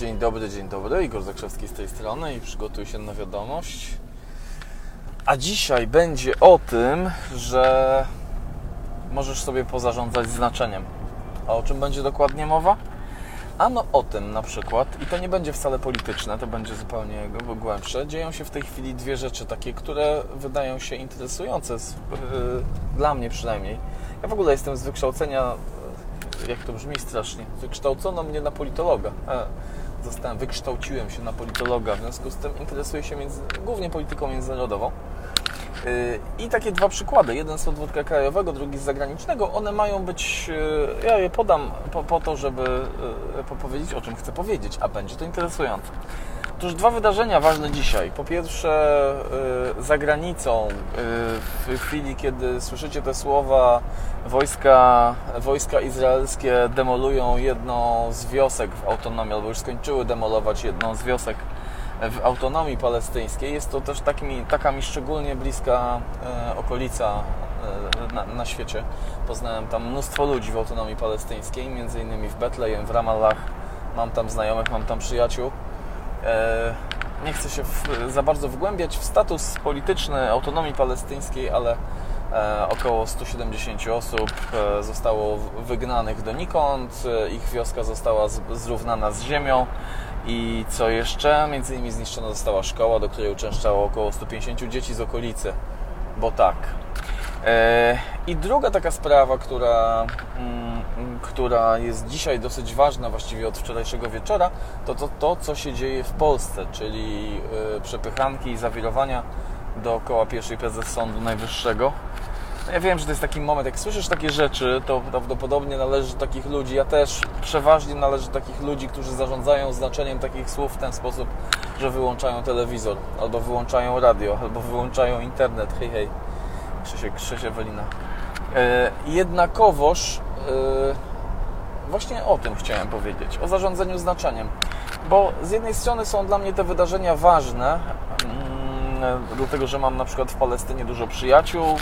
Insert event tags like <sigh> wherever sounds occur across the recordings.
Dzień dobry, dzień dobry. Igor Zakrzewski z tej strony i przygotuj się na wiadomość. A dzisiaj będzie o tym, że możesz sobie pozarządzać znaczeniem. A o czym będzie dokładnie mowa? Ano o tym na przykład, i to nie będzie wcale polityczne, to będzie zupełnie głębsze. Dzieją się w tej chwili dwie rzeczy takie, które wydają się interesujące, yy, dla mnie przynajmniej. Ja w ogóle jestem z wykształcenia, jak to brzmi strasznie, wykształcono mnie na politologa. Zostałem, wykształciłem się na politologa, w związku z tym interesuję się między, głównie polityką międzynarodową. Yy, I takie dwa przykłady. Jeden z podwórka krajowego, drugi z zagranicznego. One mają być, yy, ja je podam po, po to, żeby yy, powiedzieć o czym chcę powiedzieć, a będzie to interesujące. Otóż dwa wydarzenia ważne dzisiaj. Po pierwsze, za granicą, w chwili, kiedy słyszycie te słowa, wojska, wojska izraelskie demolują jedną z wiosek w autonomii, albo już skończyły demolować jedną z wiosek w autonomii palestyńskiej. Jest to też taki, taka mi szczególnie bliska e, okolica na, na, świecie. Poznałem tam mnóstwo ludzi w autonomii palestyńskiej, między innymi w Betlejem, w Ramallah. Mam tam znajomych, mam tam przyjaciół. E, nie chcę się w, za bardzo wgłębiać w status polityczny autonomii palestyńskiej, ale e, około 170 osób e, zostało wygnanych donikąd. Ich wioska została zrównana z ziemią. I co jeszcze? Między innymi zniszczona została szkoła, do której uczęszczało około 150 dzieci z okolicy. Bo tak. I druga taka sprawa, która, mm, która jest dzisiaj dosyć ważna, właściwie od wczorajszego wieczora, to to, to co się dzieje w Polsce, czyli e, przepychanki i zawirowania dookoła pierwszej prezes Sądu Najwyższego ja wiem, że to jest taki moment, jak słyszysz takie rzeczy, to prawdopodobnie należy do takich ludzi, ja też przeważnie należy do takich ludzi, którzy zarządzają znaczeniem takich słów w ten sposób, że wyłączają telewizor, albo wyłączają radio, albo wyłączają internet. Hej, hej, Krzysiek, Krzysiek Ewelina. E, jednakowoż właśnie o tym chciałem powiedzieć, o zarządzaniu znaczeniem. Bo z jednej strony są dla mnie te wydarzenia ważne, dlatego że mam na przykład w Palestynie dużo przyjaciół e,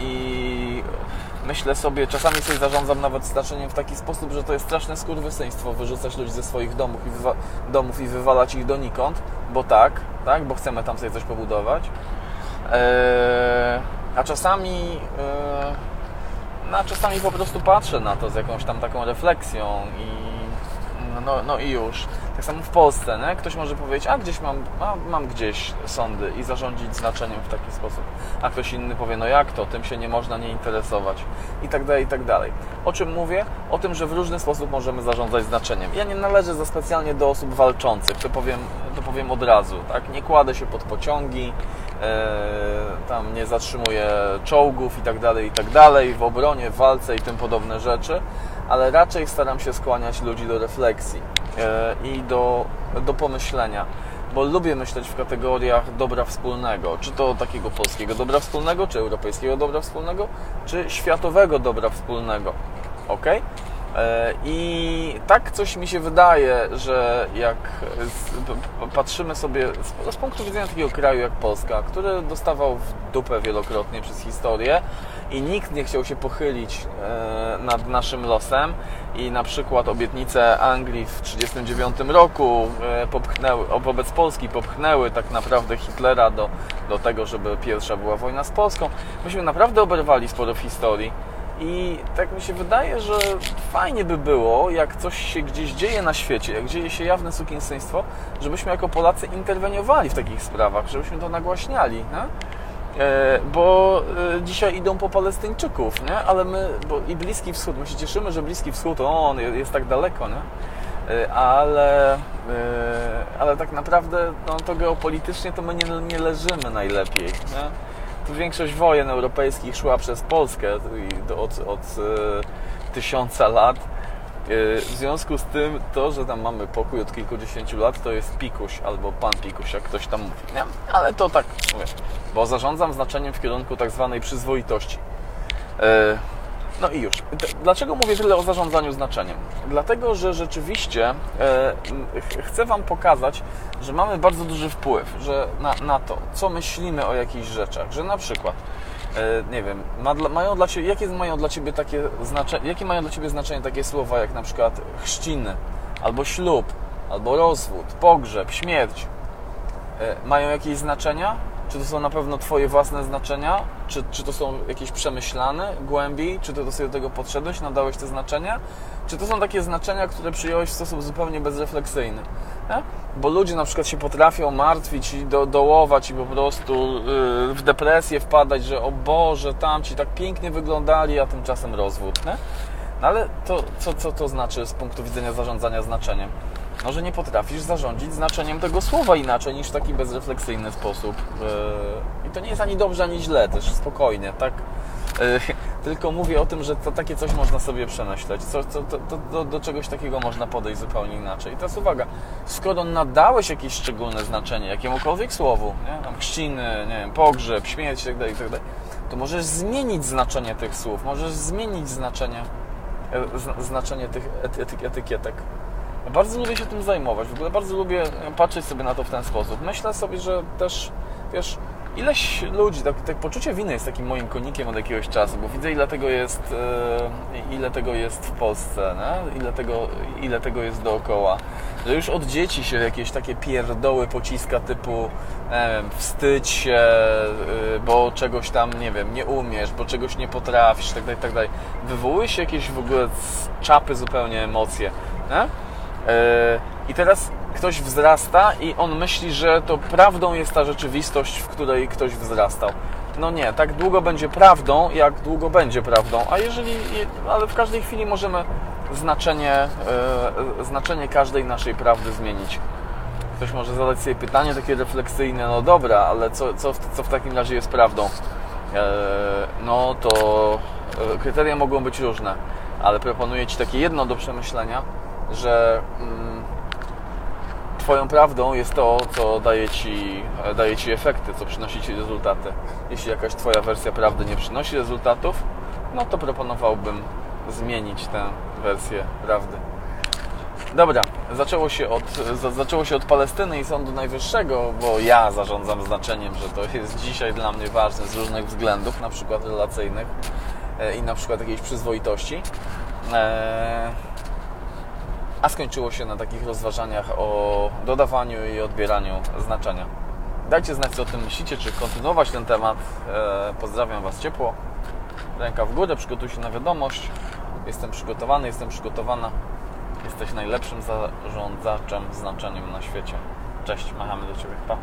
i myślę sobie, czasami sobie zarządzam nawet znaczeniem w taki sposób, że to jest straszne skurwysyństwo wyrzucać ludzi ze swoich domów i, wywa domów i wywalać ich donikąd, bo tak, tak, bo chcemy tam sobie coś pobudować. E, a czasami no, a czasami po prostu patrzę na to z jakąś tam taką refleksją i no, no i już. Tak samo w Polsce, nie? ktoś może powiedzieć, a gdzieś mam, a, mam gdzieś sądy i zarządzić znaczeniem w taki sposób, a ktoś inny powie, no jak to, tym się nie można nie interesować i tak dalej, i tak dalej. O czym mówię? O tym, że w różny sposób możemy zarządzać znaczeniem. Ja nie należę za specjalnie do osób walczących, to powiem, to powiem od razu, tak? Nie kładę się pod pociągi, tam nie zatrzymuję czołgów i tak dalej, i tak dalej, w obronie, w walce i tym podobne rzeczy, ale raczej staram się skłaniać ludzi do refleksji e, i do, do pomyślenia, bo lubię myśleć w kategoriach dobra wspólnego, czy to takiego polskiego dobra wspólnego, czy europejskiego dobra wspólnego, czy światowego dobra wspólnego. ok? E, I tak coś mi się wydaje, że jak patrzymy sobie z punktu widzenia takiego kraju jak Polska, który dostawał w dupę wielokrotnie przez historię i nikt nie chciał się pochylić e, nad naszym losem i na przykład obietnice Anglii w 1939 roku e, popchnęły, wobec Polski popchnęły tak naprawdę Hitlera do, do tego, żeby pierwsza była wojna z Polską. Myśmy naprawdę oberwali sporo w historii i tak mi się wydaje, że fajnie by było, jak coś się gdzieś dzieje na świecie, jak dzieje się jawne sukienstwo, żebyśmy jako Polacy interweniowali w takich sprawach, żebyśmy to nagłaśniali, nie? E, bo e, dzisiaj idą po Palestyńczyków, nie? Ale my, bo i Bliski Wschód, my się cieszymy, że Bliski Wschód, o, on jest tak daleko, nie? E, ale, ale tak naprawdę no, to geopolitycznie to my nie, nie leżymy najlepiej, nie? Większość wojen europejskich szła przez Polskę od, od e, tysiąca lat. E, w związku z tym to, że tam mamy pokój od kilkudziesięciu lat, to jest pikuś albo pan pikuś, jak ktoś tam mówi. Nie? Ale to tak, mówię, bo zarządzam znaczeniem w kierunku tak zwanej przyzwoitości. E, no i już. Dlaczego mówię tyle o zarządzaniu znaczeniem? Dlatego, że rzeczywiście e, chcę Wam pokazać, że mamy bardzo duży wpływ że na, na to, co myślimy o jakichś rzeczach, że na przykład e, nie wiem, ma, mają dla Ciebie, jakie mają dla Ciebie takie znaczenie, jakie mają dla Ciebie znaczenie takie słowa jak na przykład chrzciny albo ślub, albo rozwód, pogrzeb, śmierć e, mają jakieś znaczenia? Czy to są na pewno Twoje własne znaczenia? Czy, czy to są jakieś przemyślane głębiej? Czy Ty do sobie tego podszedłeś, nadałeś te znaczenia? Czy to są takie znaczenia, które przyjąłeś w sposób zupełnie bezrefleksyjny? Nie? Bo ludzie na przykład się potrafią martwić i do, dołować i po prostu yy, w depresję wpadać, że o Boże, tamci tak pięknie wyglądali, a tymczasem rozwód. Nie? No ale to, co, co to znaczy z punktu widzenia zarządzania znaczeniem? No, że nie potrafisz zarządzić znaczeniem tego słowa inaczej niż w taki bezrefleksyjny sposób. Yy, I to nie jest ani dobrze, ani źle, też spokojnie, tak? Yy, <laughs> tylko mówię o tym, że to takie coś można sobie przemyśleć, co, to, to, do, do czegoś takiego można podejść zupełnie inaczej. I teraz uwaga, skoro nadałeś jakieś szczególne znaczenie jakiemukolwiek słowu, nie? Tam chrzciny, nie wiem, pogrzeb, śmierć itd., itd., to możesz zmienić znaczenie tych słów, możesz zmienić znaczenie, e, znaczenie tych ety, etykietek. Bardzo lubię się tym zajmować, w ogóle bardzo lubię patrzeć sobie na to w ten sposób. Myślę sobie, że też, wiesz, ileś ludzi, tak, tak poczucie winy jest takim moim konikiem od jakiegoś czasu, bo widzę ile tego jest, e, ile tego jest w Polsce, nie? Ile, tego, ile tego jest dookoła. Że już od dzieci się jakieś takie pierdoły pociska typu nie wiem, wstydź się, e, bo czegoś tam, nie wiem, nie umiesz, bo czegoś nie potrafisz, tak dalej, tak dalej. Wywołuje się jakieś w ogóle z czapy zupełnie emocje, nie? E, I teraz ktoś wzrasta i on myśli, że to prawdą jest ta rzeczywistość, w której ktoś wzrastał. No nie, tak długo będzie prawdą, jak długo będzie prawdą. A jeżeli, ale w każdej chwili możemy znaczenie, yy, znaczenie każdej naszej prawdy zmienić. Ktoś może zadać sobie pytanie takie refleksyjne, no dobra, ale co, co, co w takim razie jest prawdą? Yy, no to yy, kryteria mogą być różne, ale proponuję Ci takie jedno do przemyślenia, że mm, Twoją prawdą jest to, co daje ci, daje ci efekty, co przynosi Ci rezultaty. Jeśli jakaś Twoja wersja prawdy nie przynosi rezultatów, no to proponowałbym zmienić tę wersję prawdy. Dobra, zaczęło się, od, zaczęło się od Palestyny i Sądu Najwyższego, bo ja zarządzam znaczeniem, że to jest dzisiaj dla mnie ważne z różnych względów, na przykład relacyjnych e, i na przykład jakiejś przyzwoitości. Eee a skończyło się na takich rozważaniach o dodawaniu i odbieraniu znaczenia. Dajcie znać, co o tym myślicie, czy kontynuować ten temat. E, pozdrawiam Was ciepło. Ręka w górę, przygotuj się na wiadomość. Jestem przygotowany, jestem przygotowana. Jesteś najlepszym zarządzaczem znaczeniem na świecie. Cześć, machamy do Ciebie. Pa.